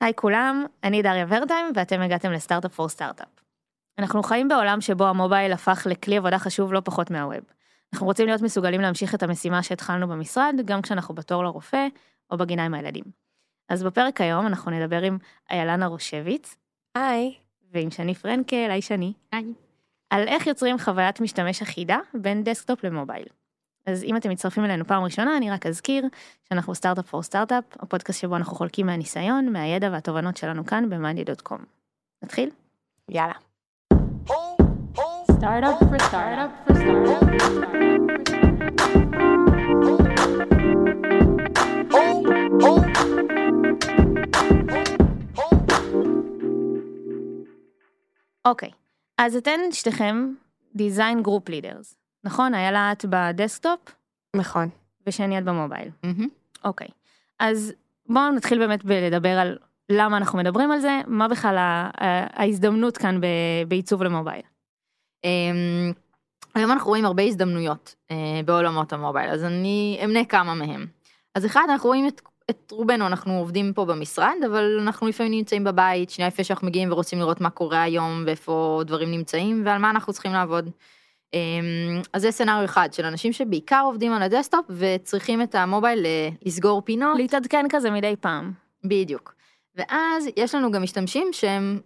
היי כולם, אני דריה ורדהיים ואתם הגעתם ל Startup for Startup. אנחנו חיים בעולם שבו המובייל הפך לכלי עבודה חשוב לא פחות מה web. אנחנו רוצים להיות מסוגלים להמשיך את המשימה שהתחלנו במשרד, גם כשאנחנו בתור לרופא או בגינה עם הילדים. אז בפרק היום אנחנו נדבר עם איילנה רושביץ. היי. ועם שני פרנקל, היי שני. היי. על איך יוצרים חוויית משתמש אחידה בין דסקטופ למובייל. אז אם אתם מצטרפים אלינו פעם ראשונה, אני רק אזכיר שאנחנו Startup for Startup, הפודקאסט שבו אנחנו חולקים מהניסיון, מהידע והתובנות שלנו כאן ב-monday.com. נתחיל? יאללה. אוקיי, אז אתן שתיכם design group leaders, נכון? איילה את בדסקטופ נכון. ושני את במובייל. אוקיי, אז בואו נתחיל באמת בלדבר על למה אנחנו מדברים על זה, מה בכלל ההזדמנות כאן בעיצוב למובייל. אמ, היום אנחנו רואים הרבה הזדמנויות אה, בעולמות המובייל, אז אני אמנה כמה מהם. אז אחד, אנחנו רואים את, את רובנו, אנחנו עובדים פה במשרד, אבל אנחנו לפעמים נמצאים בבית, שנייה לפני שאנחנו מגיעים ורוצים לראות מה קורה היום ואיפה דברים נמצאים ועל מה אנחנו צריכים לעבוד. אמ, אז זה scenario אחד של אנשים שבעיקר עובדים על הדסקטופ וצריכים את המובייל אה, לסגור פינות. להתעדכן כזה מדי פעם. בדיוק. ואז יש לנו גם משתמשים שהם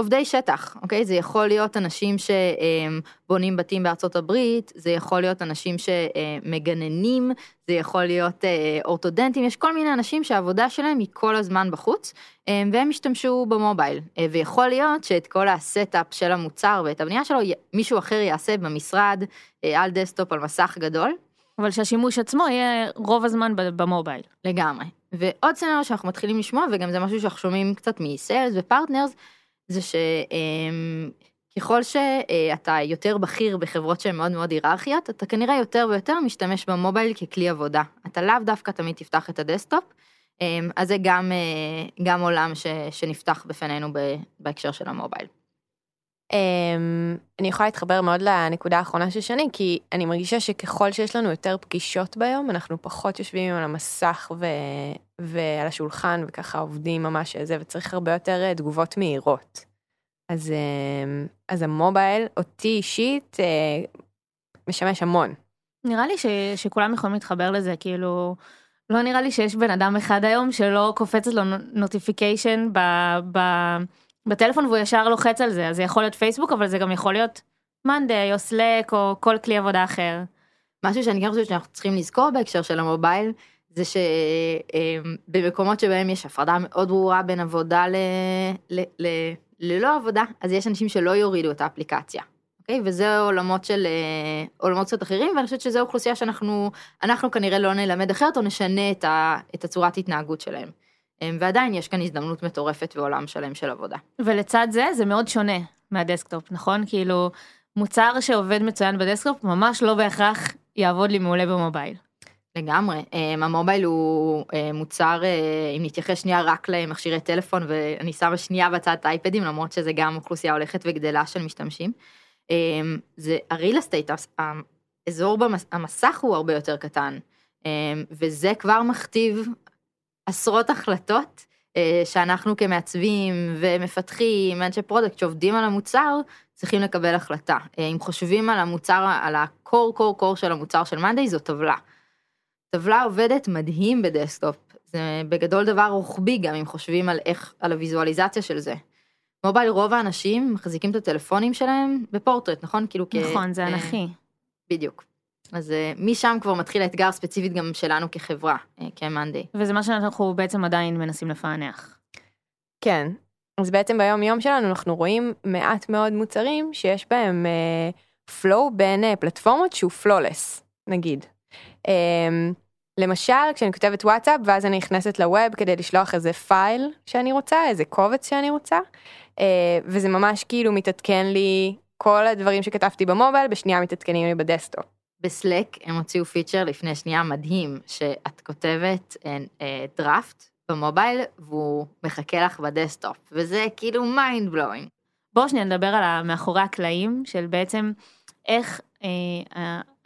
עובדי שטח, אוקיי? זה יכול להיות אנשים שבונים בתים בארצות הברית, זה יכול להיות אנשים שמגננים, זה יכול להיות אה, אורתודנטים, יש כל מיני אנשים שהעבודה שלהם היא כל הזמן בחוץ, אה, והם השתמשו במובייל. אה, ויכול להיות שאת כל ה setup של המוצר ואת הבנייה שלו, מישהו אחר יעשה במשרד, אה, על דסקטופ, על מסך גדול. אבל שהשימוש עצמו יהיה רוב הזמן במובייל. לגמרי. ועוד scenario שאנחנו מתחילים לשמוע, וגם זה משהו שאנחנו שומעים קצת מ sales ו partners, זה שככל שאתה יותר בכיר בחברות שהן מאוד מאוד היררכיות, אתה כנראה יותר ויותר משתמש במובייל ככלי עבודה. אתה לאו דווקא תמיד תפתח את הדסקטופ, אמ, אז זה גם, אה, גם עולם ש, שנפתח בפנינו בהקשר של המובייל. אמ, אני יכולה להתחבר מאוד לנקודה האחרונה של שני, כי אני מרגישה שככל שיש לנו יותר פגישות ביום, אנחנו פחות יושבים על המסך ו... ועל השולחן וככה עובדים ממש זה, וצריך הרבה יותר אה, תגובות מהירות. אז, אמ, אז המובייל, אותי אישית, אה, משמש המון. נראה לי ש, שכולם יכולים להתחבר לזה, כאילו, לא נראה לי שיש בן אדם אחד היום שלא קופצת לו notification ב, ב, בטלפון והוא ישר לוחץ על זה, אז זה יכול להיות פייסבוק, אבל זה גם יכול להיות monday או Slack או כל כלי עבודה אחר. משהו שאני כן חושבת שאנחנו צריכים לזכור בהקשר של המובייל, זה שבמקומות שבהם יש הפרדה מאוד ברורה בין עבודה ל... ל... ל... ללא עבודה, אז יש אנשים שלא יורידו את האפליקציה. אוקיי? וזה עולמות של אה, עולמות קצת אחרים, ואני חושבת שזו אוכלוסייה שאנחנו אנחנו כנראה לא נלמד אחרת או נשנה את, ה... את הצורת התנהגות שלהם. אה, ועדיין יש כאן הזדמנות מטורפת ועולם שלם של עבודה. ולצד זה, זה מאוד שונה מהדסקטופ, נכון? כאילו, מוצר שעובד מצוין בדסקטופ ממש לא בהכרח יעבוד לי מעולה במובייל. לגמרי, אמ, המובייל הוא אה, מוצר, אה, אם נתייחס שנייה רק למכשירי טלפון, ואני שמה שנייה בצד את האייפדים, למרות שזה גם אוכלוסייה הולכת וגדלה של משתמשים. אמ, זה ה real estate, האזור במסך הוא הרבה יותר קטן, אמ, וזה כבר מכתיב עשרות החלטות אה, שאנחנו כמעצבים ומפתחים, אנשי product שעובדים על המוצר, צריכים לקבל החלטה. אם חושבים על המוצר, על ה core core core של המוצר של monday, זו טבלה. טבלה עובדת מדהים בדסקטופ, זה בגדול דבר רוחבי גם אם חושבים על איך, על הוויזואליזציה של זה. מובייל רוב האנשים מחזיקים את הטלפונים שלהם בפורטרט, נכון? כאילו כ... נכון, זה אה, אנכי. בדיוק. אז אה, משם כבר מתחיל האתגר ספציפית גם שלנו כחברה, אה, כ monday. וזה מה שאנחנו בעצם עדיין מנסים לפענח. כן. אז בעצם ביום יום שלנו אנחנו רואים מעט מאוד מוצרים שיש בהם flow uh, בין uh, פלטפורמות שהוא flawless, נגיד. Um, למשל, כשאני כותבת וואטסאפ ואז אני נכנסת ל web כדי לשלוח איזה file שאני רוצה, איזה קובץ שאני רוצה, uh, וזה ממש כאילו מתעדכן לי כל הדברים שכתבתי במובייל, בשנייה מתעדכנים לי בדסקטופ. ב Slack הם הוציאו feature לפני שנייה מדהים, שאת כותבת דראפט במובייל והוא מחכה לך בדסקטופ, וזה כאילו mind blowing. בואו שניה נדבר על מאחורי הקלעים של בעצם איך אה,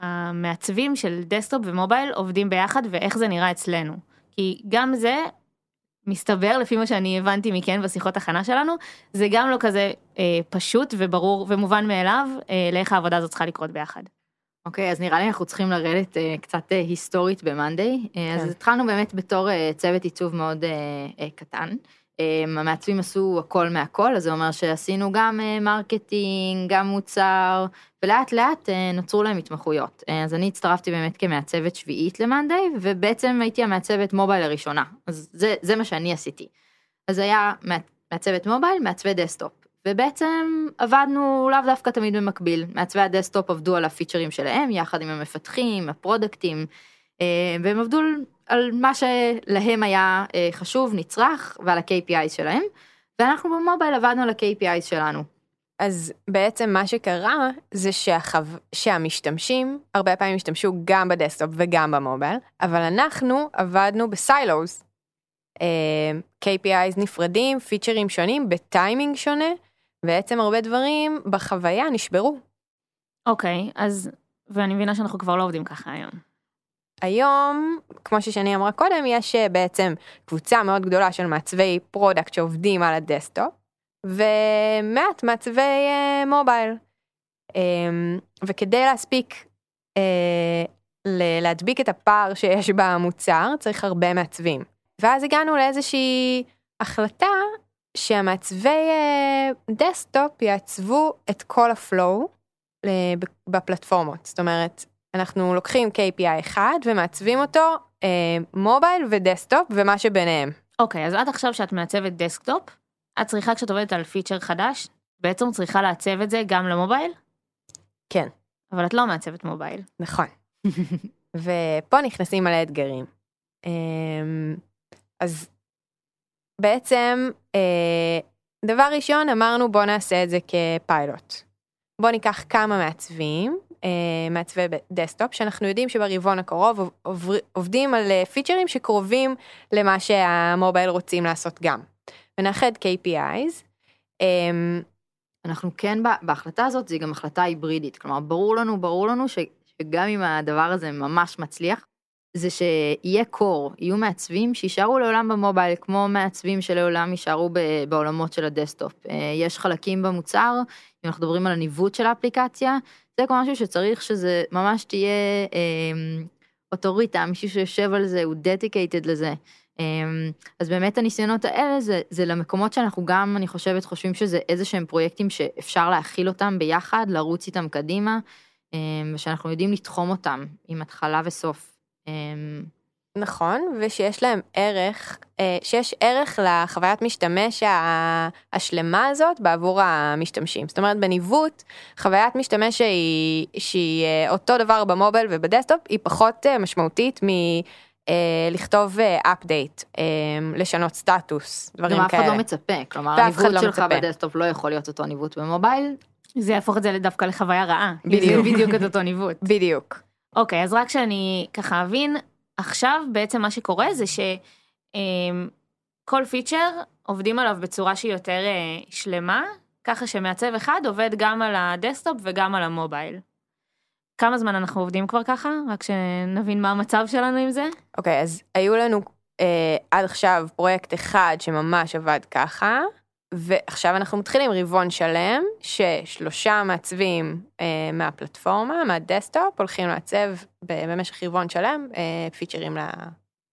המעצבים של דסקטופ ומובייל עובדים ביחד ואיך זה נראה אצלנו. כי גם זה מסתבר לפי מה שאני הבנתי מכן בשיחות הכנה שלנו זה גם לא כזה אה, פשוט וברור ומובן מאליו אה, לאיך העבודה הזאת צריכה לקרות ביחד. אוקיי, אז נראה לי אנחנו צריכים לרדת אה, קצת אה, היסטורית במאנדיי. אה, כן. אז התחלנו באמת בתור אה, צוות עיצוב מאוד אה, אה, קטן. אה, המעצבים עשו הכל מהכל, אז זה אומר שעשינו גם אה, marketing, גם מוצר, ולאט לאט אה, נוצרו להם התמחויות. אה, אז אני הצטרפתי באמת כמעצבת שביעית למאנדיי, ובעצם הייתי המעצבת mobile הראשונה. אז זה, זה מה שאני עשיתי. אז היה מעצבת mobile, מעצבי desktop. ובעצם עבדנו לאו דווקא תמיד במקביל, מעצבי ה desktop עבדו על הפיצ'רים שלהם יחד עם המפתחים, הפרודקטים, אה, והם עבדו על מה שלהם היה אה, חשוב, נצרך, ועל ה-KPI שלהם, ואנחנו ב mobile עבדנו על ה-KPI שלנו. אז בעצם מה שקרה זה שהחו... שהמשתמשים הרבה פעמים השתמשו גם ב desktop וגם ב mobile, אבל אנחנו עבדנו ב silos. אה, KPIs נפרדים, פיצ'רים שונים, בטיימינג שונה, בעצם הרבה דברים בחוויה נשברו. אוקיי, okay, אז, ואני מבינה שאנחנו כבר לא עובדים ככה היום. היום, כמו ששני אמרה קודם, יש אה, בעצם קבוצה מאוד גדולה של מעצבי product שעובדים על ה desktop, ומעט מעצבי אה, mobile. אמ, וכדי להספיק אה, להדביק את הפער שיש במוצר, צריך הרבה מעצבים. ואז הגענו לאיזושהי החלטה שהמעצבי אה, desktop יעצבו את כל ה flow בפלטפורמות. זאת אומרת, אנחנו לוקחים KPI אחד ומעצבים אותו אה, mobile ו desktop ומה שביניהם. אוקיי, okay, אז עד עכשיו שאת מעצבת desktop, את צריכה כשאת עובדת על פיצ'ר חדש, בעצם צריכה לעצב את זה גם ל mobile? כן. אבל את לא מעצבת mobile. נכון. ופה נכנסים מלא אתגרים. אז בעצם, אה, דבר ראשון, אמרנו בוא נעשה את זה כפיילוט. בוא ניקח כמה מעצבים, אה, מעצבי desktop, שאנחנו יודעים שברבעון הקרוב עובדים על אה, פיצ'רים שקרובים למה שה mobile רוצים לעשות גם. ונאחד KPIs. אה, אנחנו כן בהחלטה הזאת, זו גם החלטה היברידית, כלומר ברור לנו, ברור לנו שגם אם הדבר הזה ממש מצליח, זה שיהיה core, יהיו מעצבים שיישארו לעולם ב mobile, כמו מעצבים שלעולם יישארו בעולמות של ה desktop. אה, יש חלקים במוצר, אם אנחנו מדברים על הניווט של האפליקציה, זה כמו משהו שצריך שזה ממש תהיה אה, אוטוריטה, מישהו שיושב על זה, הוא dedicated לזה. אה, אז באמת הניסיונות האלה זה, זה למקומות שאנחנו גם, אני חושבת, חושבים שזה איזה שהם פרויקטים שאפשר להכיל אותם ביחד, לרוץ איתם קדימה, אה, ושאנחנו יודעים לתחום אותם עם התחלה וסוף. אמ, נכון, ושיש להם ערך, אה, שיש ערך לחוויית משתמש השלמה הזאת בעבור המשתמשים. זאת אומרת, בניווט, חוויית משתמש שהיא, שהיא אה, אותו דבר במובייל ובדסטופ, היא פחות אה, משמעותית מ... לכתוב update, לשנות סטטוס, דברים כאלה. גם אף אחד לא מצפה, כלומר הניווט לא שלך מצפה. ב desktop לא יכול להיות אותו ניווט ב mobile. זה יהפוך את זה דווקא לחוויה רעה. בדיוק. בדיוק את אותו ניווט. בדיוק. אוקיי, אז רק שאני ככה אבין, עכשיו בעצם מה שקורה זה שכל אמ, פיצ'ר עובדים עליו בצורה שהיא יותר אה, שלמה, ככה שמעצב אחד עובד גם על ה desktop וגם על ה mobile. כמה זמן אנחנו עובדים כבר ככה? רק שנבין מה המצב שלנו עם זה. אוקיי, okay, אז היו לנו אה, עד עכשיו פרויקט אחד שממש עבד ככה, ועכשיו אנחנו מתחילים רבעון שלם, ששלושה מעצבים אה, מהפלטפורמה, מה desktop, הולכים לעצב במשך רבעון שלם אה, פיצ'רים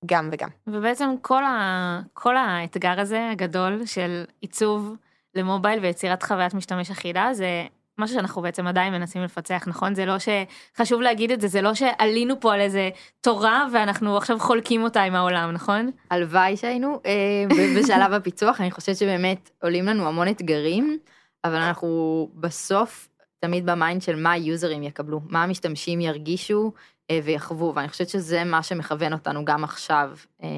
גם וגם. ובעצם כל, ה, כל האתגר הזה הגדול של עיצוב ל mobile ויצירת חוויית משתמש אחידה זה משהו שאנחנו בעצם עדיין מנסים לפצח נכון? זה לא שחשוב להגיד את זה זה לא שעלינו פה על איזה תורה ואנחנו עכשיו חולקים אותה עם העולם נכון? הלוואי שהיינו אה, בשלב הפיצוח. אני חושבת שבאמת עולים לנו המון אתגרים אבל אנחנו בסוף תמיד ב mind של מה היוזרים יקבלו מה המשתמשים ירגישו אה, ויחוו ואני חושבת שזה מה שמכוון אותנו גם עכשיו אה,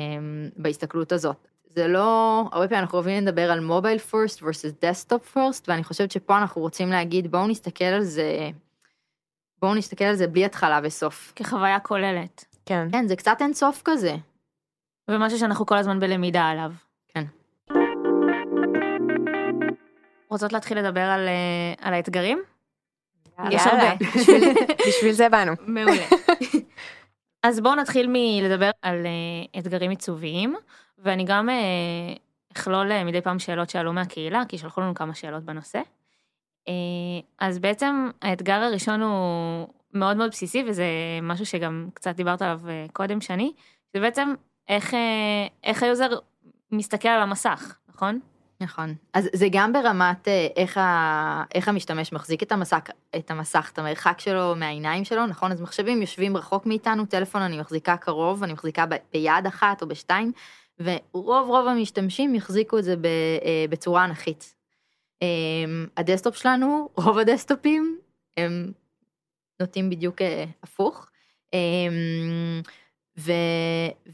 בהסתכלות הזאת זה לא, הרבה פעמים אנחנו אוהבים לדבר על mobile first versus desktop first, ואני חושבת שפה אנחנו רוצים להגיד בואו נסתכל על זה, בואו נסתכל על זה בלי התחלה וסוף. כחוויה כוללת. כן. כן, זה קצת אין סוף כזה. ומשהו שאנחנו כל הזמן בלמידה עליו. כן. רוצות להתחיל לדבר על, אה, על האתגרים? יש הרבה. בשביל, בשביל זה באנו. מעולה. אז בואו נתחיל מלדבר על uh, אתגרים עיצוביים. ואני גם אה, אכלול אה, מדי פעם שאלות שעלו מהקהילה, כי שלחו לנו כמה שאלות בנושא. אה, אז בעצם האתגר הראשון הוא מאוד מאוד בסיסי, וזה משהו שגם קצת דיברת עליו קודם, שני, זה בעצם איך, איך ה user מסתכל על המסך, נכון? נכון. אז זה גם ברמת איך, ה... איך המשתמש מחזיק את המסך, את המסך, את המרחק שלו מהעיניים שלו, נכון? אז מחשבים יושבים רחוק מאיתנו, טלפון אני מחזיקה קרוב, אני מחזיקה ב... ביד אחת או בשתיים, ורוב רוב המשתמשים יחזיקו את זה. אה, בצורה אנכית. אה, ה desktop שלנו, רוב הדסקטופים, הם נוטים בדיוק הפוך. ו,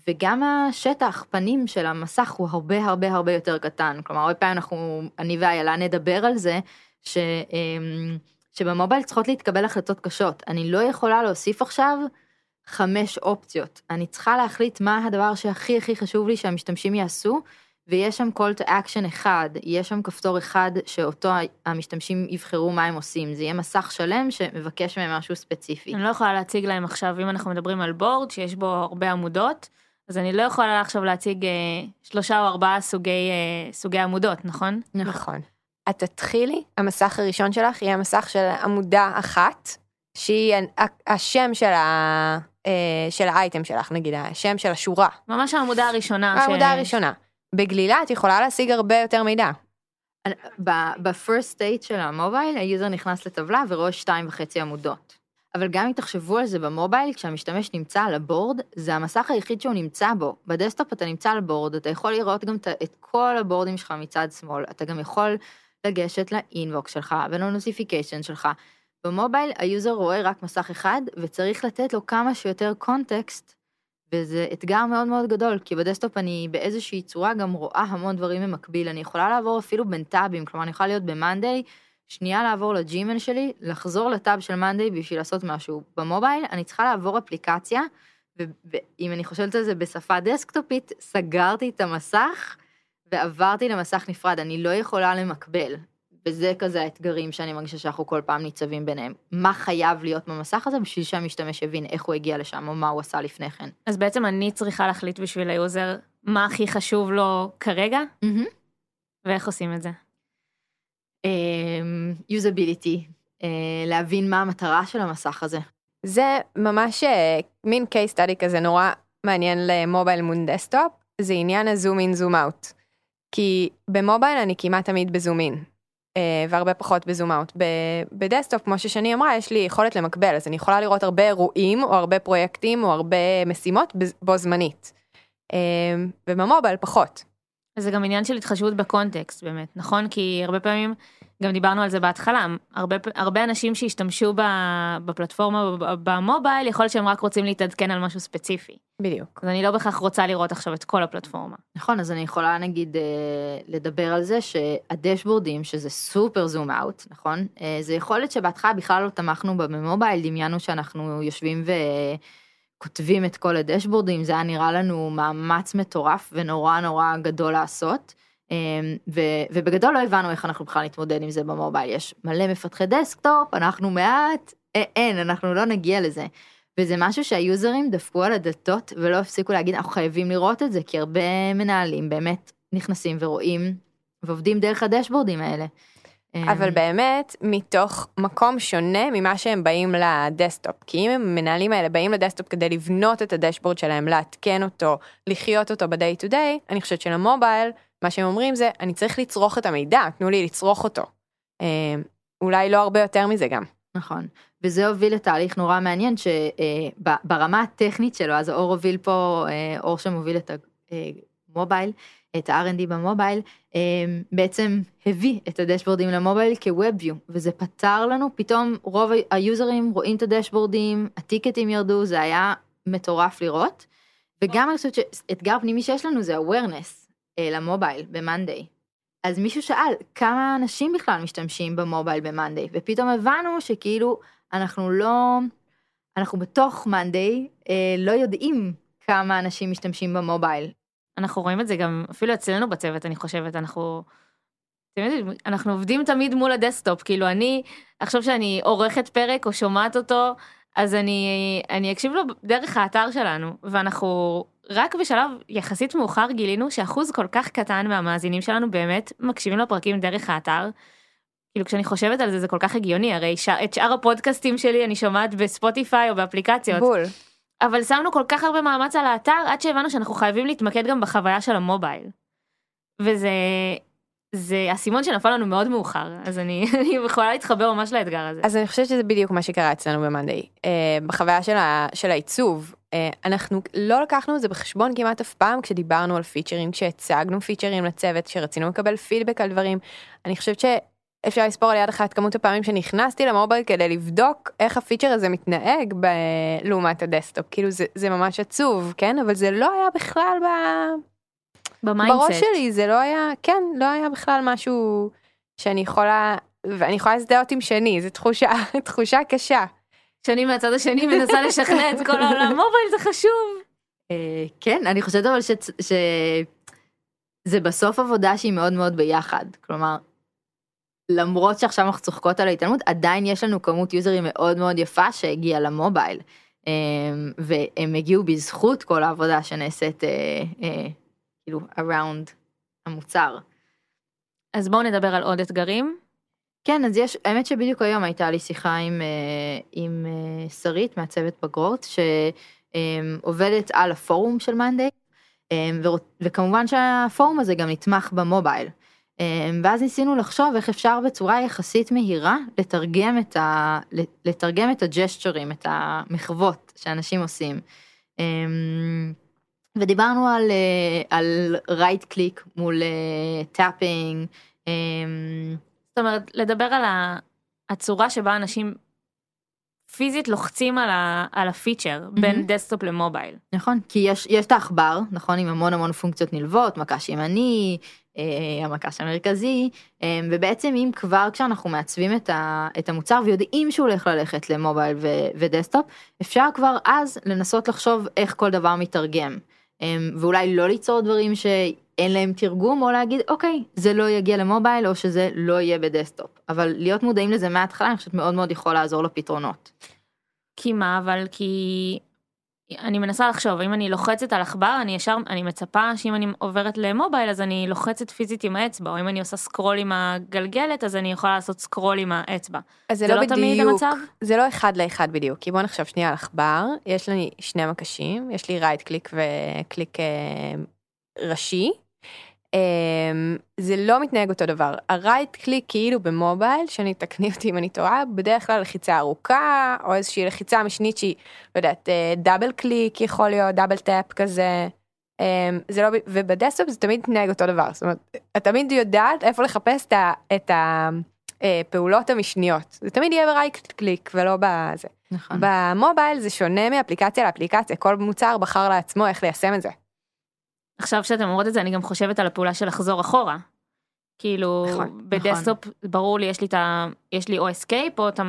וגם השטח פנים של המסך הוא הרבה הרבה הרבה יותר קטן כלומר הרבה פעמים אנחנו אני ואיילה נדבר על זה ש, שב mobile צריכות להתקבל החלטות קשות אני לא יכולה להוסיף עכשיו חמש אופציות אני צריכה להחליט מה הדבר שהכי הכי חשוב לי שהמשתמשים יעשו ויש שם call to action אחד, יש שם כפתור אחד שאותו המשתמשים יבחרו מה הם עושים, זה יהיה מסך שלם שמבקש מהם משהו ספציפי. אני לא יכולה להציג להם עכשיו, אם אנחנו מדברים על בורד שיש בו הרבה עמודות, אז אני לא יכולה עכשיו להציג אה, שלושה או ארבעה סוגי, אה, סוגי עמודות, נכון? נכון. את תתחילי, המסך הראשון שלך יהיה מסך של עמודה אחת, שהיא השם של, ה, אה, של האייטם שלך, נגיד, השם של השורה. ממש העמודה הראשונה. העמודה ש... הראשונה. בגלילה את יכולה להשיג הרבה יותר מידע. ב first state של ה mobile ה user נכנס לטבלה ורואה שתיים וחצי עמודות. אבל גם אם תחשבו על זה ב mobile, כשהמשתמש נמצא על ה board, זה המסך היחיד שהוא נמצא בו. ב desktop אתה נמצא על ה board, אתה יכול לראות גם את כל הבורדים שלך מצד שמאל, אתה גם יכול לגשת ל inbox שלך ול notification שלך. ב mobile ה user רואה רק מסך אחד, וצריך לתת לו כמה שיותר context וזה אתגר מאוד מאוד גדול, כי ב desktop אני באיזושהי צורה גם רואה המון דברים במקביל, אני יכולה לעבור אפילו בין טאבים, כלומר אני יכולה להיות ב monday, שנייה לעבור ל Gmail שלי, לחזור לטאב של monday בשביל לעשות משהו. ב mobile אני צריכה לעבור אפליקציה, ואם אני חושבת על זה בשפה דסקטופית, סגרתי את המסך ועברתי למסך נפרד, אני לא יכולה למקבל. וזה כזה האתגרים שאני מרגישה שאנחנו כל פעם ניצבים ביניהם. מה חייב להיות במסך הזה בשביל שהמשתמש יבין איך הוא הגיע לשם או מה הוא עשה לפני כן. אז בעצם אני צריכה להחליט בשביל ה user מה הכי חשוב לו כרגע, mm-hmm. ואיך עושים את זה. usability, אמ, uh, uh, להבין מה המטרה של המסך הזה. זה ממש uh, מין case study כזה נורא מעניין ל mobile מול desktop, זה עניין ה zoom in zoom out. כי ב mobile אני כמעט תמיד ב zoom in. אה, והרבה פחות ב zoom out. ב desktop, כמו ששני אמרה, יש לי יכולת למקבל, אז אני יכולה לראות הרבה אירועים, או הרבה פרויקטים, או הרבה משימות בו זמנית. אה, ובמובייל פחות. זה גם עניין של התחשבות בקונטקסט באמת, נכון? כי הרבה פעמים גם דיברנו על זה בהתחלה, הרבה, הרבה אנשים שהשתמשו בפלטפורמה במובייל, יכול להיות שהם רק רוצים להתעדכן על משהו ספציפי. בדיוק. אז אני לא בהכרח רוצה לראות עכשיו את כל הפלטפורמה. נכון, אז אני יכולה נגיד אה, לדבר על זה שהדשבורדים, שזה סופר זום אאוט, נכון? אה, זה יכולת שבהתחלה בכלל לא תמכנו בה במובייל, דמיינו שאנחנו יושבים ו... כותבים את כל ה dashboardים, זה היה נראה לנו מאמץ מטורף ונורא נורא גדול לעשות. אמ, ו- ובגדול לא הבנו איך אנחנו בכלל נתמודד עם זה ב mobile, יש מלא מפתחי desktop, אנחנו מעט, אין, אנחנו לא נגיע לזה. וזה משהו שה userים דפקו על הדלתות ולא הפסיקו להגיד, אנחנו חייבים לראות את זה, כי הרבה מנהלים באמת נכנסים ורואים ועובדים דרך ה dashboardים האלה. אבל אמ, באמת מתוך מקום שונה ממה שהם באים ל desktop כי אם המנהלים האלה באים ל desktop כדי לבנות את ה dashboard שלהם לעדכן אותו לחיות אותו ב-day to day אני חושבת שלמובייל מה שהם אומרים זה, אני צריך לצרוך את המידע, תנו לי לצרוך אותו. אה, אולי לא הרבה יותר מזה גם. נכון, וזה הוביל לתהליך נורא מעניין שברמה אה, הטכנית שלו, אז אור הוביל פה, אה, אור שמוביל את המובייל, את ה-R&D במובייל, בעצם הביא את הדשבורדים למובייל כ-WebView, וזה פתר לנו, פתאום רוב היוזרים רואים את הדשבורדים, הטיקטים ירדו, זה היה מטורף לראות. וגם אני חושבת שאתגר פנימי שיש לנו זה awareness, ל mobile ב monday. אז מישהו שאל כמה אנשים בכלל משתמשים ב mobile ב monday ופתאום הבנו שכאילו אנחנו לא אנחנו בתוך monday אה, לא יודעים כמה אנשים משתמשים ב mobile. אנחנו רואים את זה גם אפילו אצלנו בצוות אני חושבת אנחנו. אנחנו עובדים תמיד מול ה desktop כאילו אני עכשיו שאני עורכת פרק או שומעת אותו אז אני אני אקשיב לו דרך האתר שלנו ואנחנו רק בשלב יחסית מאוחר גילינו שאחוז כל כך קטן מהמאזינים שלנו באמת מקשיבים לפרקים דרך האתר. כאילו כשאני חושבת על זה זה כל כך הגיוני הרי ש... את שאר הפודקאסטים שלי אני שומעת בספוטיפיי או באפליקציות בול. אבל שמנו כל כך הרבה מאמץ על האתר עד שהבנו שאנחנו חייבים להתמקד גם בחוויה של המובייל. וזה זה אסימון שנפל לנו מאוד מאוחר אז אני, אני יכולה להתחבר ממש לאתגר הזה. אז אני חושבת שזה בדיוק מה שקרה אצלנו ב monday. Uh, בחוויה של, ה, של העיצוב, uh, אנחנו לא לקחנו את זה בחשבון כמעט אף פעם כשדיברנו על featureים, כשהצגנו featureים לצוות, כשרצינו לקבל פידבק על דברים. אני חושבת שאפשר לספור על יד אחת כמות הפעמים שנכנסתי ל mobile כדי לבדוק איך ה feature הזה מתנהג ב... לעומת ה desktop. כאילו זה, זה ממש עצוב, כן? אבל זה לא היה בכלל ב... ב mindset. בראש שלי זה לא היה, כן, לא היה בכלל משהו שאני יכולה, ואני יכולה להזדהות עם שני, זו תחושה, תחושה קשה. שאני מהצד השני מנסה לשכנע את כל העולם, mobile זה חשוב. אה, כן, אני חושבת אבל שזה בסוף עבודה שהיא מאוד מאוד ביחד. כלומר, למרות שעכשיו אנחנו צוחקות על ההתעלמות, עדיין יש לנו כמות userים מאוד מאוד יפה שהגיעה ל mobile. אה, והם הגיעו בזכות כל העבודה שנעשית אה, כאילו around המוצר. אז בואו נדבר על עוד אתגרים. כן, אז יש, האמת שבדיוק היום הייתה לי שיחה עם, עם שרית מהצוות בגרוט, שעובדת על הפורום של מאנדיי, וכמובן שהפורום הזה גם נתמך במובייל. ואז ניסינו לחשוב איך אפשר בצורה יחסית מהירה לתרגם את, ה, לתרגם את ה gestureים, את המחוות שאנשים עושים. ודיברנו על, על right click מול tapping. זאת אומרת, לדבר על הצורה שבה אנשים פיזית לוחצים על, ה, על ה feature mm-hmm. בין desktop ל mobile. נכון, כי יש, יש את העכבר, נכון, עם המון המון פונקציות נלוות, מקש ימני, אה, המקש המרכזי, אה, ובעצם אם כבר כשאנחנו מעצבים את, ה, את המוצר ויודעים שהוא הולך ללכת ל mobile ו, ו desktop, אפשר כבר אז לנסות לחשוב איך כל דבר מתרגם. אמ, ואולי לא ליצור דברים שאין להם תרגום או להגיד אוקיי זה לא יגיע ל mobile או שזה לא יהיה ב desktop אבל להיות מודעים לזה מההתחלה אני חושבת מאוד מאוד יכול לעזור לפתרונות. כי מה אבל כי אני מנסה לחשוב אם אני לוחצת על עכבר אני ישר אני מצפה שאם אני עוברת ל mobile אז אני לוחצת פיזית עם האצבע או אם אני עושה scroll עם הגלגלת אז אני יכולה לעשות scroll עם האצבע. אז זה, זה לא, לא תמיד המצב? זה לא אחד לאחד בדיוק כי בוא נחשוב שנייה על עכבר יש לי שני מקשים יש לי right click ו click ראשי. Um, זה לא מתנהג אותו דבר. ה right click כאילו ב mobile, שני תקני אותי אם אני טועה, בדרך כלל לחיצה ארוכה, או איזושהי לחיצה משנית שהיא, לא יודעת, double click יכול להיות, double tap כזה. Um, זה לא, וב desktop זה תמיד מתנהג אותו דבר. זאת אומרת, את תמיד יודעת איפה לחפש את הפעולות המשניות. זה תמיד יהיה ב right click ולא בזה. נכון. ב mobile זה שונה מאפליקציה לאפליקציה, כל מוצר בחר לעצמו איך ליישם את זה. עכשיו שאתם אומרות את זה אני גם חושבת על הפעולה של לחזור אחורה. כאילו נכון, ב desktop נכון. ברור לי יש לי את ה... יש לי או escape או את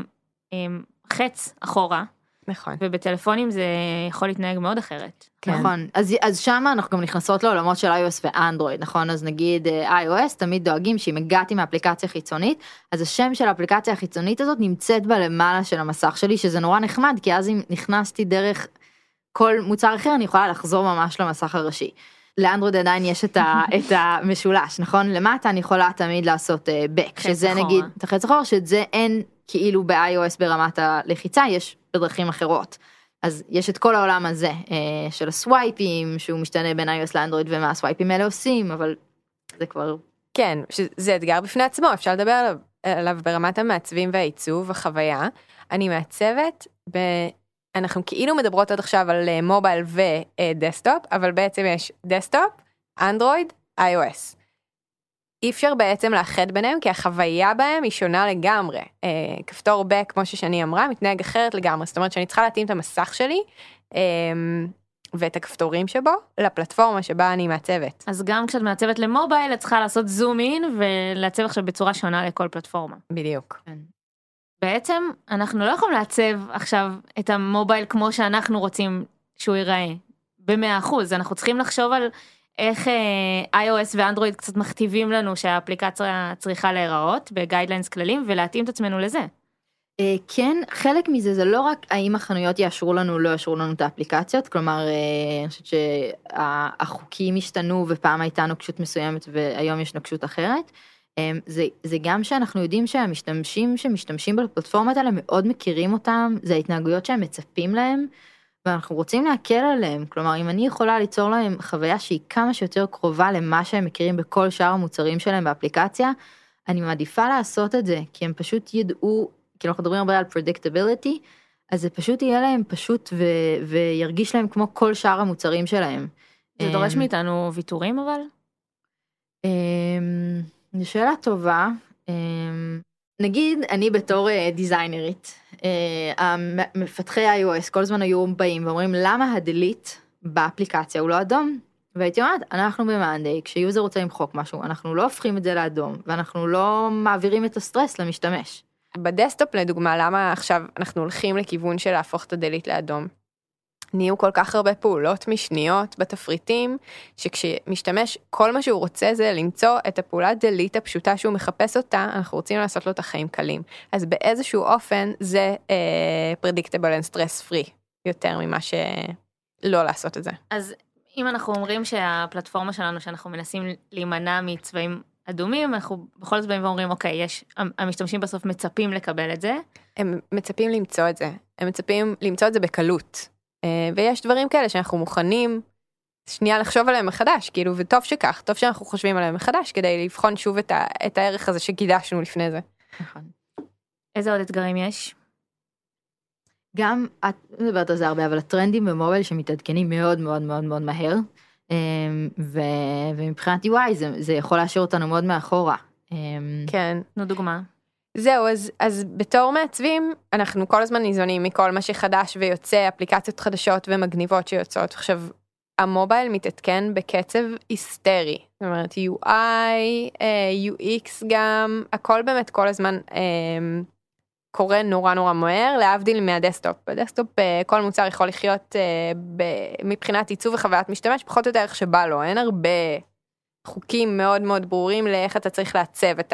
החץ אחורה. נכון. ובטלפונים זה יכול להתנהג מאוד אחרת. כן. נכון. אז, אז שם אנחנו גם נכנסות לעולמות של iOS ואנדרואיד, נכון? אז נגיד אה, iOS תמיד דואגים שאם הגעתי מאפליקציה חיצונית, אז השם של האפליקציה החיצונית הזאת נמצאת בלמעלה של המסך שלי, שזה נורא נחמד, כי אז אם נכנסתי דרך כל מוצר אחר אני יכולה לחזור ממש למסך הראשי. לאנדרואיד עדיין יש את, ה, את המשולש נכון למטה אני יכולה תמיד לעשות uh, back שזה אחורה. נגיד את החץ אחורה שזה אין כאילו ב-iOS ברמת הלחיצה יש בדרכים אחרות. אז יש את כל העולם הזה uh, של ה swipeים שהוא משתנה בין iOS לאנדרואיד ומה ה swipeים האלה עושים אבל זה כבר. כן שזה אתגר בפני עצמו אפשר לדבר עליו, עליו ברמת המעצבים והעיצוב החוויה. אני מעצבת אנחנו כאילו מדברות עד עכשיו על אה, mobile ו desktop, אבל בעצם יש desktop, Android, iOS. אי אפשר בעצם לאחד ביניהם כי החוויה בהם היא שונה לגמרי. אה, כפתור back כמו ששני אמרה מתנהג אחרת לגמרי זאת אומרת שאני צריכה להתאים את המסך שלי אה, ואת הכפתורים שבו לפלטפורמה שבה אני מעצבת. אז גם כשאת מעצבת למובייל את צריכה לעשות זום אין ולעצב עכשיו בצורה שונה לכל פלטפורמה. בדיוק. כן. בעצם אנחנו לא יכולים לעצב עכשיו את המובייל כמו שאנחנו רוצים שהוא ייראה במאה אחוז אנחנו צריכים לחשוב על איך אה, iOS ואנדרואיד קצת מכתיבים לנו שהאפליקציה צריכה להיראות בגיידליינס כללים ולהתאים את עצמנו לזה. אה, כן, חלק מזה זה לא רק האם החנויות יאשרו לנו לא יאשרו לנו את האפליקציות, כלומר, אה, אני חושבת שהחוקים השתנו ופעם הייתה נוקשות מסוימת והיום יש נוקשות אחרת. אה, זה, זה גם שאנחנו יודעים שהמשתמשים שמשתמשים בפלטפורמות האלה מאוד מכירים אותם, זה ההתנהגויות שהם מצפים להם, ואנחנו רוצים להקל עליהם, כלומר אם אני יכולה ליצור להם חוויה שהיא כמה שיותר קרובה למה שהם מכירים בכל שאר המוצרים שלהם באפליקציה, אני מעדיפה לעשות את זה, כי הם פשוט ידעו כאילו אנחנו מדברים הרבה על predictability, אז זה פשוט יהיה להם פשוט ו- וירגיש להם כמו כל שאר המוצרים שלהם. זה דורש מאיתנו ויתורים אבל? זו שאלה טובה. אמ, נגיד אני בתור אה, דיזיינרית, אה, מפתחי iOS כל הזמן היו באים ואומרים למה הדליט באפליקציה הוא לא אדום. והייתי אומרת אנחנו ב monday כש user רוצה למחוק משהו אנחנו לא הופכים את זה לאדום ואנחנו לא מעבירים את הסטרס למשתמש. ב desktop לדוגמה, למה עכשיו אנחנו הולכים לכיוון של להפוך את ה delete לאדום? נהיו כל כך הרבה פעולות משניות בתפריטים, שכשמשתמש, כל מה שהוא רוצה זה למצוא את הפעולת delete הפשוטה שהוא מחפש אותה, אנחנו רוצים לעשות לו את החיים קלים. אז באיזשהו אופן זה uh, predictable and stress free, יותר ממה שלא לעשות את זה. אז אם אנחנו אומרים שהפלטפורמה שלנו, שאנחנו מנסים להימנע מצבעים אדומים, אנחנו בכל זאת באים ואומרים, אוקיי, יש, המשתמשים בסוף מצפים לקבל את זה. הם מצפים למצוא את זה, הם מצפים למצוא את זה בקלות. אה, ויש דברים כאלה שאנחנו מוכנים שנייה לחשוב עליהם מחדש, כאילו, וטוב שכך, טוב שאנחנו חושבים עליהם מחדש, כדי לבחון שוב את, ה, את הערך הזה שקידשנו לפני זה. נכון. איזה עוד אתגרים יש? גם את מדברת על זה הרבה, אבל הטרנדים במובייל שמתעדכנים מאוד מאוד מאוד מאוד מהר. אמ, ו, ומבחינת UI זה, זה יכול להשאיר אותנו מאוד מאחורה. אמ, כן. נו דוגמה. זהו, אז, אז בתור מעצבים, אנחנו כל הזמן ניזונים מכל מה שחדש ויוצא, אפליקציות חדשות ומגניבות שיוצאות. עכשיו, המובייל מתעדכן בקצב היסטרי. זאת אומרת, UI, אה, UX גם, הכל באמת כל הזמן אה, קורה נורא נורא מהר להבדיל מהדסקטופ. בדסקטופ אה, כל מוצר יכול לחיות מבחינת עיצוב וחוויית משתמש פחות או יותר איך שבא לו אין הרבה חוקים מאוד מאוד ברורים לאיך אתה צריך לעצב את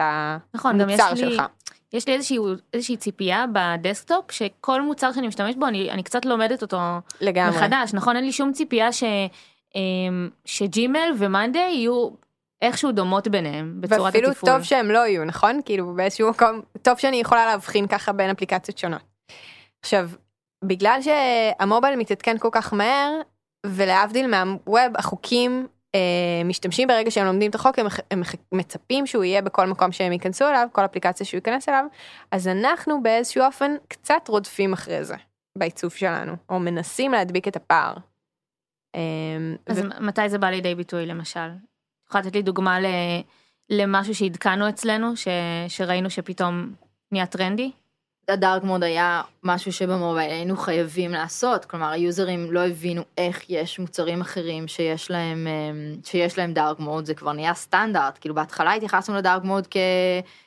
נכון, המוצר שלך. לי, יש לי איזושהי, איזושהי ציפייה בדסקטופ שכל מוצר שאני משתמש בו אני, אני קצת לומדת אותו לגמרי. מחדש נכון אין לי שום ציפייה ש, אמ, שג'ימל ומאנדיי יהיו איכשהו דומות ביניהם בצורת ואפילו התפעול. טוב שהם לא יהיו נכון כאילו באיזשהו מקום טוב שאני יכולה להבחין ככה בין אפליקציות שונות. עכשיו בגלל שהמובייל מתעדכן כל כך מהר ולהבדיל מהווב החוקים משתמשים ברגע שהם לומדים את החוק הם, הם מצפים שהוא יהיה בכל מקום שהם ייכנסו אליו כל אפליקציה שהוא ייכנס אליו אז אנחנו באיזשהו אופן קצת רודפים אחרי זה בעיצוב שלנו או מנסים להדביק את הפער. אה, אז ו... מתי זה בא לידי ביטוי למשל? יכולה לתת לי דוגמה למשהו שעדכנו אצלנו, ש, שראינו שפתאום נהיה טרנדי? הדארק מוד היה משהו שבמובייל היינו חייבים לעשות, כלומר היוזרים לא הבינו איך יש מוצרים אחרים שיש להם, אמ, שיש להם דארק מוד, זה כבר נהיה סטנדרט, כאילו בהתחלה התייחסנו לדארק מוד כ...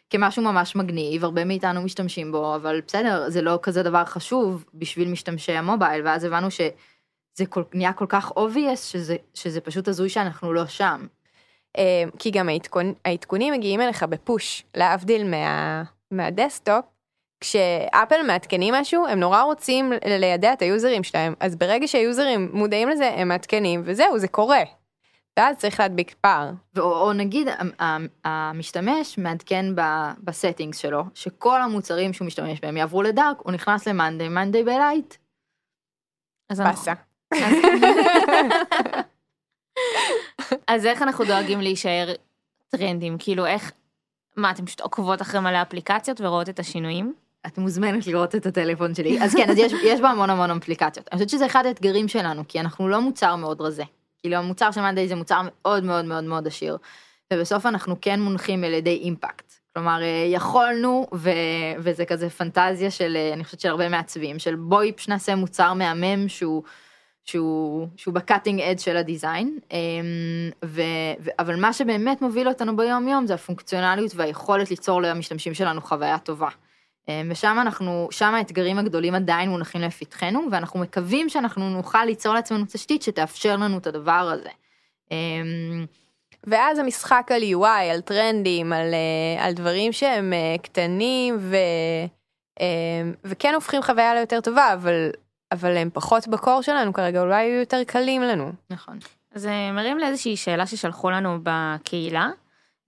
כמשהו ממש מגניב, הרבה מאיתנו משתמשים בו, אבל בסדר, זה לא כזה דבר חשוב בשביל משתמשי המובייל, ואז הבנו שזה כל, נהיה כל כך obvious שזה, שזה פשוט הזוי שאנחנו לא שם. אה, כי גם העדכונים מגיעים אליך ב push, להבדיל מה, מהדסקטופ. כשאפל מעדכנים משהו הם נורא רוצים לידע את היוזרים שלהם אז ברגע שהיוזרים מודעים לזה הם מעדכנים וזהו זה קורה. ואז צריך להדביק פער. או, או נגיד המשתמש מעדכן ב settings שלו שכל המוצרים שהוא משתמש בהם יעברו ל dark הוא נכנס למאנדיי מאנדיי ב light. אז באסה. אז איך אנחנו דואגים להישאר טרנדים? כאילו איך, מה, אתם פשוט עוקבות אחרי מלא אפליקציות ורואות את השינויים? את מוזמנת לראות את הטלפון שלי. אז כן, אז יש, יש בה המון המון אפליקציות. אני חושבת שזה אחד האתגרים שלנו, כי אנחנו לא מוצר מאוד רזה. כאילו המוצר של מאנדיי זה מוצר מאוד מאוד מאוד מאוד עשיר. ובסוף אנחנו כן מונחים על ידי אימפקט. כלומר, אה, יכולנו, ו... וזה כזה פנטזיה של, אה, אני חושבת של הרבה מעצבים, של בואי נעשה מוצר מהמם שהוא שהוא, שהוא בקאטינג אד של הדיזיין, אמ, ו, ו, אבל מה שבאמת מוביל אותנו ביום יום זה הפונקציונליות והיכולת ליצור למשתמשים שלנו חוויה טובה. אמ, ושם אנחנו, שם האתגרים הגדולים עדיין מונחים לפתחנו, ואנחנו מקווים שאנחנו נוכל ליצור לעצמנו תשתית שתאפשר לנו את הדבר הזה. אמ, ואז המשחק על UI, על טרנדים, על, אה, על דברים שהם אה, קטנים ו... אה, וכן הופכים חוויה ליותר טובה, אבל, אבל הם פחות בקור שלנו כרגע, אולי יהיו יותר קלים לנו. נכון. זה מרים לאיזושהי שאלה ששלחו לנו בקהילה,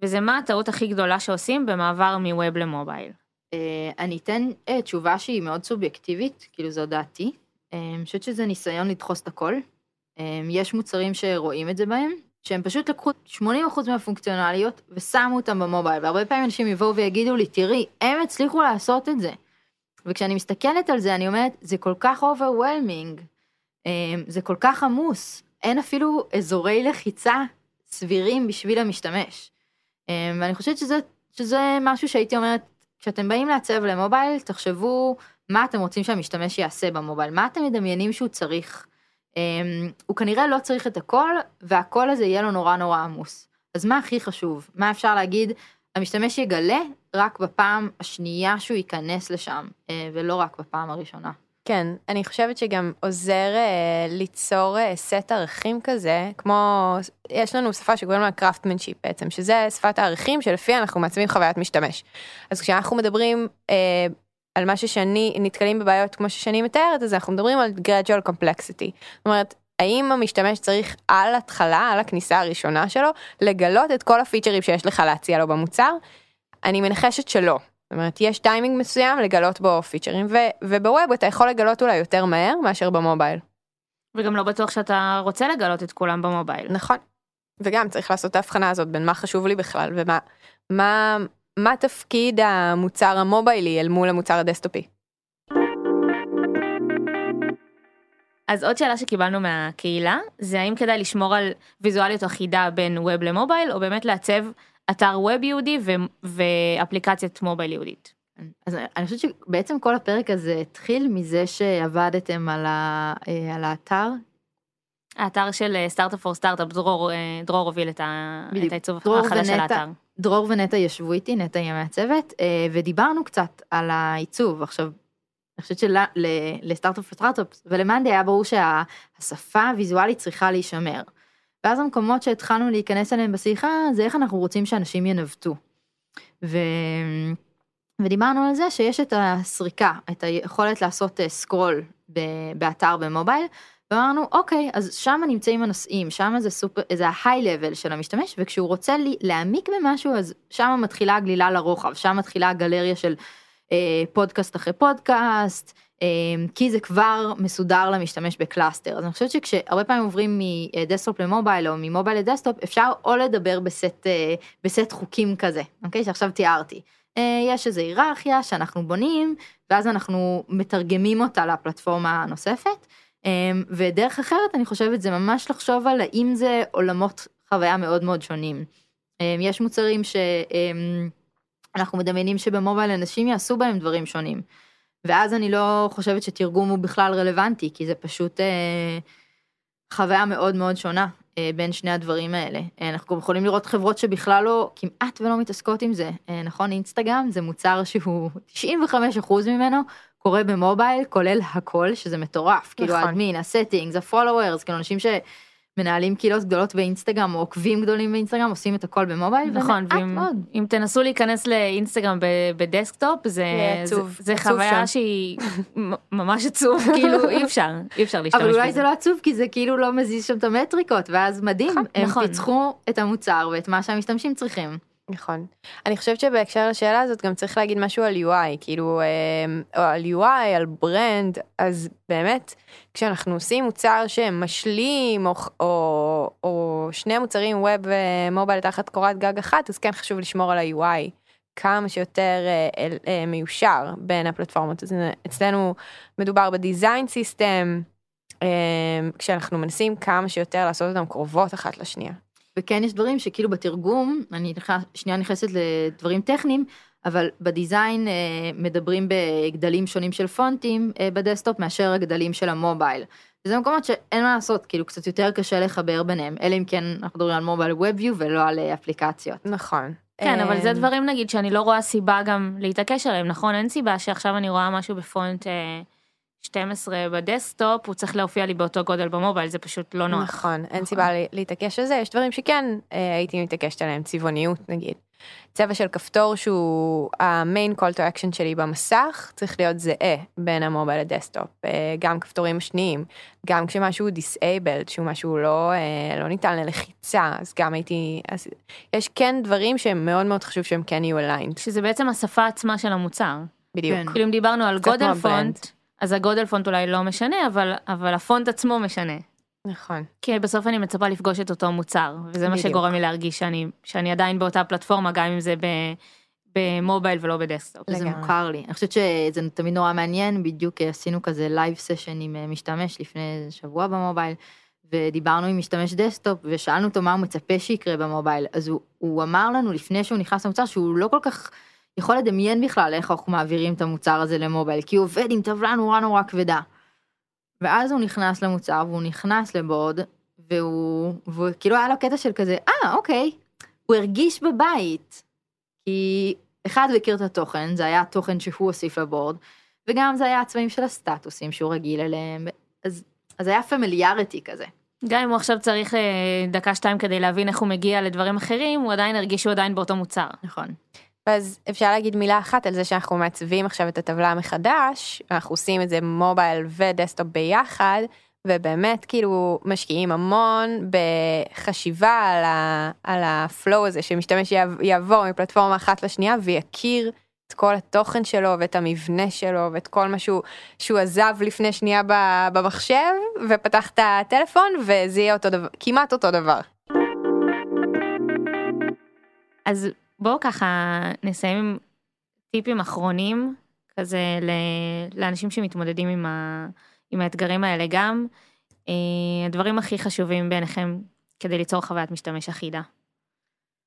וזה מה הטעות הכי גדולה שעושים במעבר מווב למובייל. אה, אני אתן אה, תשובה שהיא מאוד סובייקטיבית, כאילו זו דעתי. אה, אני חושבת שזה ניסיון לדחוס את הכל. יש מוצרים שרואים את זה בהם, שהם פשוט לקחו 80% מהפונקציונליות ושמו אותם במובייל, והרבה פעמים אנשים יבואו ויגידו לי, תראי, הם הצליחו לעשות את זה. וכשאני מסתכלת על זה, אני אומרת, זה כל כך overwhelming, זה כל כך עמוס, אין אפילו אזורי לחיצה סבירים בשביל המשתמש. ואני חושבת שזה, שזה משהו שהייתי אומרת, כשאתם באים לעצב למובייל, תחשבו מה אתם רוצים שהמשתמש יעשה במובייל, מה אתם מדמיינים שהוא צריך. Um, הוא כנראה לא צריך את הכל, והכל הזה יהיה לו נורא נורא עמוס. אז מה הכי חשוב? מה אפשר להגיד? המשתמש יגלה רק בפעם השנייה שהוא ייכנס לשם, אה, ולא רק בפעם הראשונה. כן, אני חושבת שגם עוזר אה, ליצור אה, סט ערכים כזה, כמו, יש לנו שפה שקוראים לה craftsmanship בעצם, שזה שפת הערכים שלפיה אנחנו מעצבים חוויית משתמש. אז כשאנחנו מדברים אה, על מה ששני, נתקלים בבעיות כמו ששני מתארת, אז אנחנו מדברים על gradual complexity. זאת אומרת, האם המשתמש צריך על התחלה, על הכניסה הראשונה שלו, לגלות את כל הפיצ'רים שיש לך להציע לו במוצר? אני מנחשת שלא. זאת אומרת, יש טיימינג מסוים לגלות בו פיצ'רים, ו- ובווב אתה יכול לגלות אולי יותר מהר מאשר במובייל. וגם לא בטוח שאתה רוצה לגלות את כולם במובייל. נכון. וגם צריך לעשות את ההבחנה הזאת בין מה חשוב לי בכלל ומה מה, מה תפקיד המוצר המוביילי אל מול המוצר הדסקטופי. אז עוד שאלה שקיבלנו מהקהילה, זה האם כדאי לשמור על ויזואליות אחידה בין ווב למובייל, או באמת לעצב אתר ווב יהודי ו- ואפליקציית מובייל יהודית. אז אני חושבת שבעצם כל הפרק הזה התחיל מזה שעבדתם על, ה, אה, על האתר. האתר של סטארט-אפ פור סטארט-אפ, דרור, אה, דרור הוביל את, ה- בדיוק. את העיצוב החדש של. האתר. דרור ונטע ישבו איתי, נטע היא המעצבת, אה, ודיברנו קצת על העיצוב. עכשיו, אני חושבת שלסטארט-אפ וסטארט-אפ ולמאנדי היה ברור שהשפה הוויזואלית צריכה להישמר. ואז המקומות שהתחלנו להיכנס אליהם בשיחה זה איך אנחנו רוצים שאנשים ינווטו. ו... ודיברנו על זה שיש את הסריקה, את היכולת לעשות אה, סקרול. באתר במובייל, ואמרנו אוקיי אז שם נמצאים הנושאים, שם זה סופר, זה ה-high level של המשתמש, וכשהוא רוצה לי, להעמיק במשהו אז שם מתחילה הגלילה לרוחב, שם מתחילה הגלריה של אה, פודקאסט אחרי פודקאסט, כי זה כבר מסודר למשתמש ב cluster. אז אני חושבת שכשהרבה פעמים עוברים מדסקטופ למובייל או ממובייל לדסקטופ, אפשר או לדבר בסט, אה, בסט חוקים כזה, אוקיי? שעכשיו תיארתי. אה, יש איזו היררכיה שאנחנו בונים, ואז אנחנו מתרגמים אותה לפלטפורמה הנוספת. אה, ודרך אחרת אני חושבת זה ממש לחשוב על האם זה עולמות חוויה מאוד מאוד שונים. אה, יש מוצרים ש... אה, אנחנו מדמיינים שבמובייל אנשים יעשו בהם דברים שונים. ואז אני לא חושבת שתרגום הוא בכלל רלוונטי, כי זה פשוט אה, חוויה מאוד מאוד שונה אה, בין שני הדברים האלה. אה, אנחנו גם יכולים לראות חברות שבכלל לא, כמעט ולא מתעסקות עם זה. אה, נכון, אינסטגרם זה מוצר שהוא 95% ממנו קורה במובייל, כולל הכל, שזה מטורף. כאילו נכון. ה admin, ה settings, ה followers, כאילו אנשים ש... מנהלים קהילות גדולות באינסטגרם או עוקבים גדולים באינסטגרם עושים את הכל במובייל נכון, ומעט ואם מאוד. אם תנסו להיכנס לאינסטגרם בדסקטופ, זה, יהיה זה, עצוב, זה עצוב חוויה שם. שהיא ממש עצוב, כאילו אי אפשר, אי אפשר להשתמש אבל בזה. אולי זה לא עצוב כי זה כאילו לא מזיז שם את המטריקות ואז מדהים נכון, הם נכון. פיצחו את המוצר ואת מה שהמשתמשים צריכים. נכון. אני חושבת שבהקשר לשאלה הזאת גם צריך להגיד משהו על UI, כאילו, אה, או על UI, על brand, אז באמת, כשאנחנו עושים מוצר שמשלים, או, או, או שני מוצרים ווב ומובייל תחת קורת גג אחת, אז כן חשוב לשמור על ה-UI כמה שיותר אה, אה, מיושר בין הפלטפורמות. אז אצלנו מדובר ב design system, אה, כשאנחנו מנסים כמה שיותר לעשות אותם קרובות אחת לשנייה. וכן יש דברים שכאילו בתרגום אני נכנס, שנייה נכנסת לדברים טכניים אבל ב design אה, מדברים בגדלים שונים של פונטים אה, בדסקטופ מאשר הגדלים של המובייל. וזה מקומות שאין מה לעשות כאילו קצת יותר קשה לחבר ביניהם אלא אם כן אנחנו מדברים על mobile web ולא על אה, אפליקציות. נכון. כן, אבל זה דברים נגיד שאני לא רואה סיבה גם להתעקש עליהם, נכון? אין סיבה שעכשיו אני רואה משהו בפונט אה, 12 בדסקטופ, הוא צריך להופיע לי באותו גודל במובייל, זה פשוט לא נוח. נכון, אין נכון. סיבה לה- להתעקש על זה, יש דברים שכן אה, הייתי מתעקשת עליהם, צבעוניות נגיד. צבע של כפתור שהוא ה main call to action שלי במסך צריך להיות זהה בין המובייל לדסקטופ, אה, גם כפתורים המשניים, גם כשמשהו disabled, שהוא משהו לא, אה, לא ניתן ללחיצה, אז גם הייתי, אז יש כן דברים שהם מאוד מאוד חשוב שהם כן יהיו aligned, שזה בעצם השפה עצמה של המוצר. בדיוק. כן. כאילו אם דיברנו על גודל. פונט, אז הגודל פונט אולי לא משנה, אבל, אבל הפונט עצמו משנה. נכון. כי בסוף אני מצפה לפגוש את אותו מוצר, וזה מה בדיוק. שגורם לי להרגיש שאני, שאני עדיין באותה פלטפורמה, גם אם זה ב, במובייל ולא בדסקטופ. זה. מוכר לי. אני חושבת שזה תמיד נורא מעניין, בדיוק עשינו כזה live session עם אה, משתמש לפני שבוע במובייל, ודיברנו עם משתמש דסקטופ, ושאלנו אותו מה הוא מצפה שיקרה במובייל. אז הוא, הוא אמר לנו לפני שהוא נכנס למוצר שהוא לא כל כך יכול לדמיין בכלל איך אנחנו מעבירים את המוצר הזה למובייל, כי הוא עובד עם טבלה נורא נורא כבדה. ואז הוא נכנס למוצר, והוא נכנס ל board, והוא, והוא כאילו היה לו קטע של כזה, אה, אוקיי, הוא הרגיש בבית. כי אחד הוא הכיר את התוכן, זה היה התוכן שהוא הוסיף ל board, וגם זה היה הצבעים של הסטטוסים שהוא רגיל אליהם, אז, אז היה familiarity כזה. גם אם הוא עכשיו צריך אה, דקה שתיים כדי להבין איך הוא מגיע לדברים אחרים, הוא עדיין הרגיש שהוא עדיין באותו מוצר. נכון. אז אפשר להגיד מילה אחת על זה שאנחנו מעצבים עכשיו את הטבלה מחדש, אנחנו עושים את זה מובייל ודסקטופ ביחד, ובאמת כאילו משקיעים המון בחשיבה על, ה, על ה flow הזה שמשתמש יעב- יעבור מפלטפורמה אחת לשנייה ויכיר את כל התוכן שלו ואת המבנה שלו ואת כל מה שהוא, שהוא עזב לפני שנייה במחשב ופתח את הטלפון וזה יהיה אותו דבר, כמעט אותו דבר. אז בואו ככה נסיים עם טיפים אחרונים, כזה ל- לאנשים שמתמודדים עם, ה- עם האתגרים האלה גם. אה, הדברים הכי חשובים בעיניכם כדי ליצור חוויית משתמש אחידה.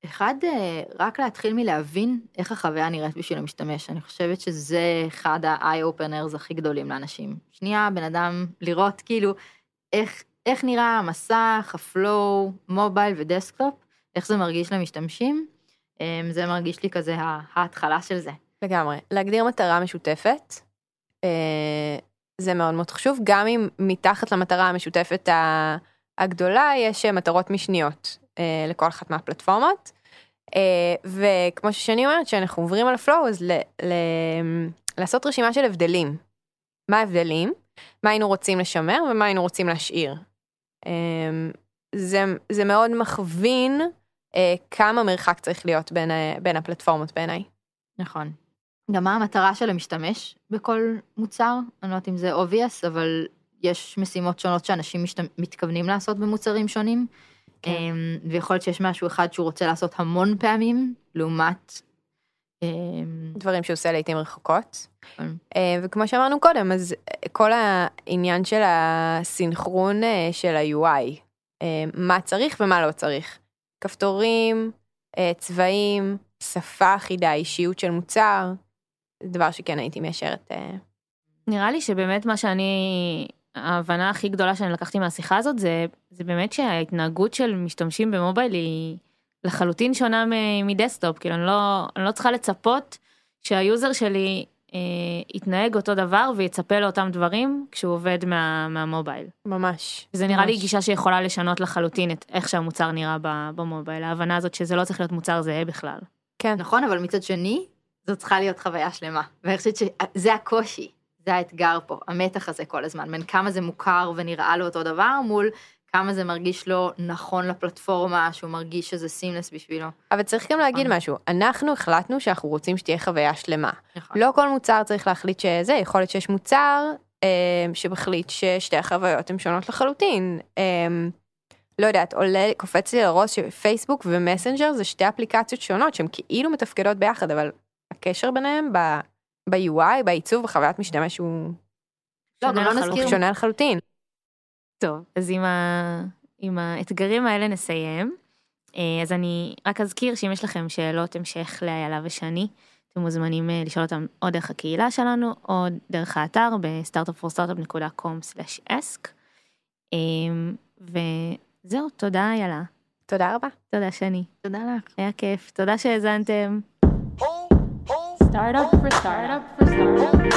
אחד, אה, רק להתחיל מלהבין איך החוויה נראית בשביל המשתמש, אני חושבת שזה אחד ה-eye openers הכי גדולים לאנשים. שנייה, בן אדם לראות כאילו איך, איך נראה המסך, ה-flow, mobile ו desktop, איך זה מרגיש למשתמשים, זה מרגיש לי כזה ההתחלה של זה. לגמרי. להגדיר מטרה משותפת, אה, זה מאוד מאוד חשוב, גם אם מתחת למטרה המשותפת הגדולה יש אה, מטרות משניות אה, לכל אחת מהפלטפורמות. וכמו ששני אומרת, כשאנחנו עוברים על הפלואו, אז ל- ל- לעשות רשימה של הבדלים. מה ההבדלים? מה היינו רוצים לשמר ומה היינו רוצים להשאיר. אה, זה, זה מאוד מכווין כמה מרחק צריך להיות בין, ה- בין הפלטפורמות בעיניי. נכון. גם מה המטרה של המשתמש בכל מוצר? אני לא יודעת אם זה obvious, אבל יש משימות שונות שאנשים משת... מתכוונים לעשות במוצרים שונים. כן. אמ, ויכול להיות שיש משהו אחד שהוא רוצה לעשות המון פעמים, לעומת... אמ, דברים שהוא עושה לעיתים רחוקות. נכון. אה, וכמו שאמרנו קודם, אז אה, כל העניין של הסינכרון אה, של ה-UI, אה, מה צריך ומה לא צריך. כפתורים, אה, צבעים, שפה אחידה, אישיות של מוצר, זה דבר שכן הייתי מיישרת. אה, נראה לי שבאמת מה שאני, ההבנה הכי גדולה שאני לקחתי מהשיחה הזאת זה, זה באמת שההתנהגות של משתמשים ב mobile היא לחלוטין שונה מ- מ desktop, כאילו אני לא, אני לא צריכה לצפות שה user שלי יתנהג אותו דבר ויצפה לאותם דברים כשהוא עובד מה, מה mobile. ממש. וזה נראה לי ממש. גישה שיכולה לשנות לחלוטין את איך שהמוצר נראה ב mobile, ההבנה הזאת שזה לא צריך להיות מוצר זהה בכלל. כן. נכון, אבל מצד שני, זו צריכה להיות חוויה שלמה. ואני חושבת שזה הקושי, זה האתגר פה, המתח הזה כל הזמן, בין כמה זה מוכר ונראה לו אותו דבר, מול כמה זה מרגיש לו נכון לפלטפורמה, שהוא מרגיש שזה סימלס בשבילו. אבל צריך גם להגיד נכון. משהו, אנחנו החלטנו שאנחנו רוצים שתהיה חוויה שלמה. נכון. לא כל מוצר צריך להחליט שזה, יכול להיות שיש מוצר אה, שמחליט ששתי החוויות הן שונות לחלוטין. אה, לא יודעת, עולה, קופץ לי לראש שפייסבוק ומסנג'ר זה שתי אפליקציות שונות שהן כאילו מתפקדות ביחד, אבל הקשר ביניהם ב-UI, בעיצוב, בחוויית משתמש הוא לא, גם לא. נזכיר, שונה לחלוטין. טוב, אז עם, ה... עם האתגרים האלה נסיים. אה, אז אני רק אזכיר שאם יש לכם שאלות המשך לאיילה ושני, אתם מוזמנים אה, לשאול אותם או דרך הקהילה שלנו, או דרך האתר ב-startupforstartup.com/ask. אה, וזהו, תודה איילה. תודה רבה. תודה שני. תודה לך. היה כיף. תודה שהאזנתם. Startup for startup for startup.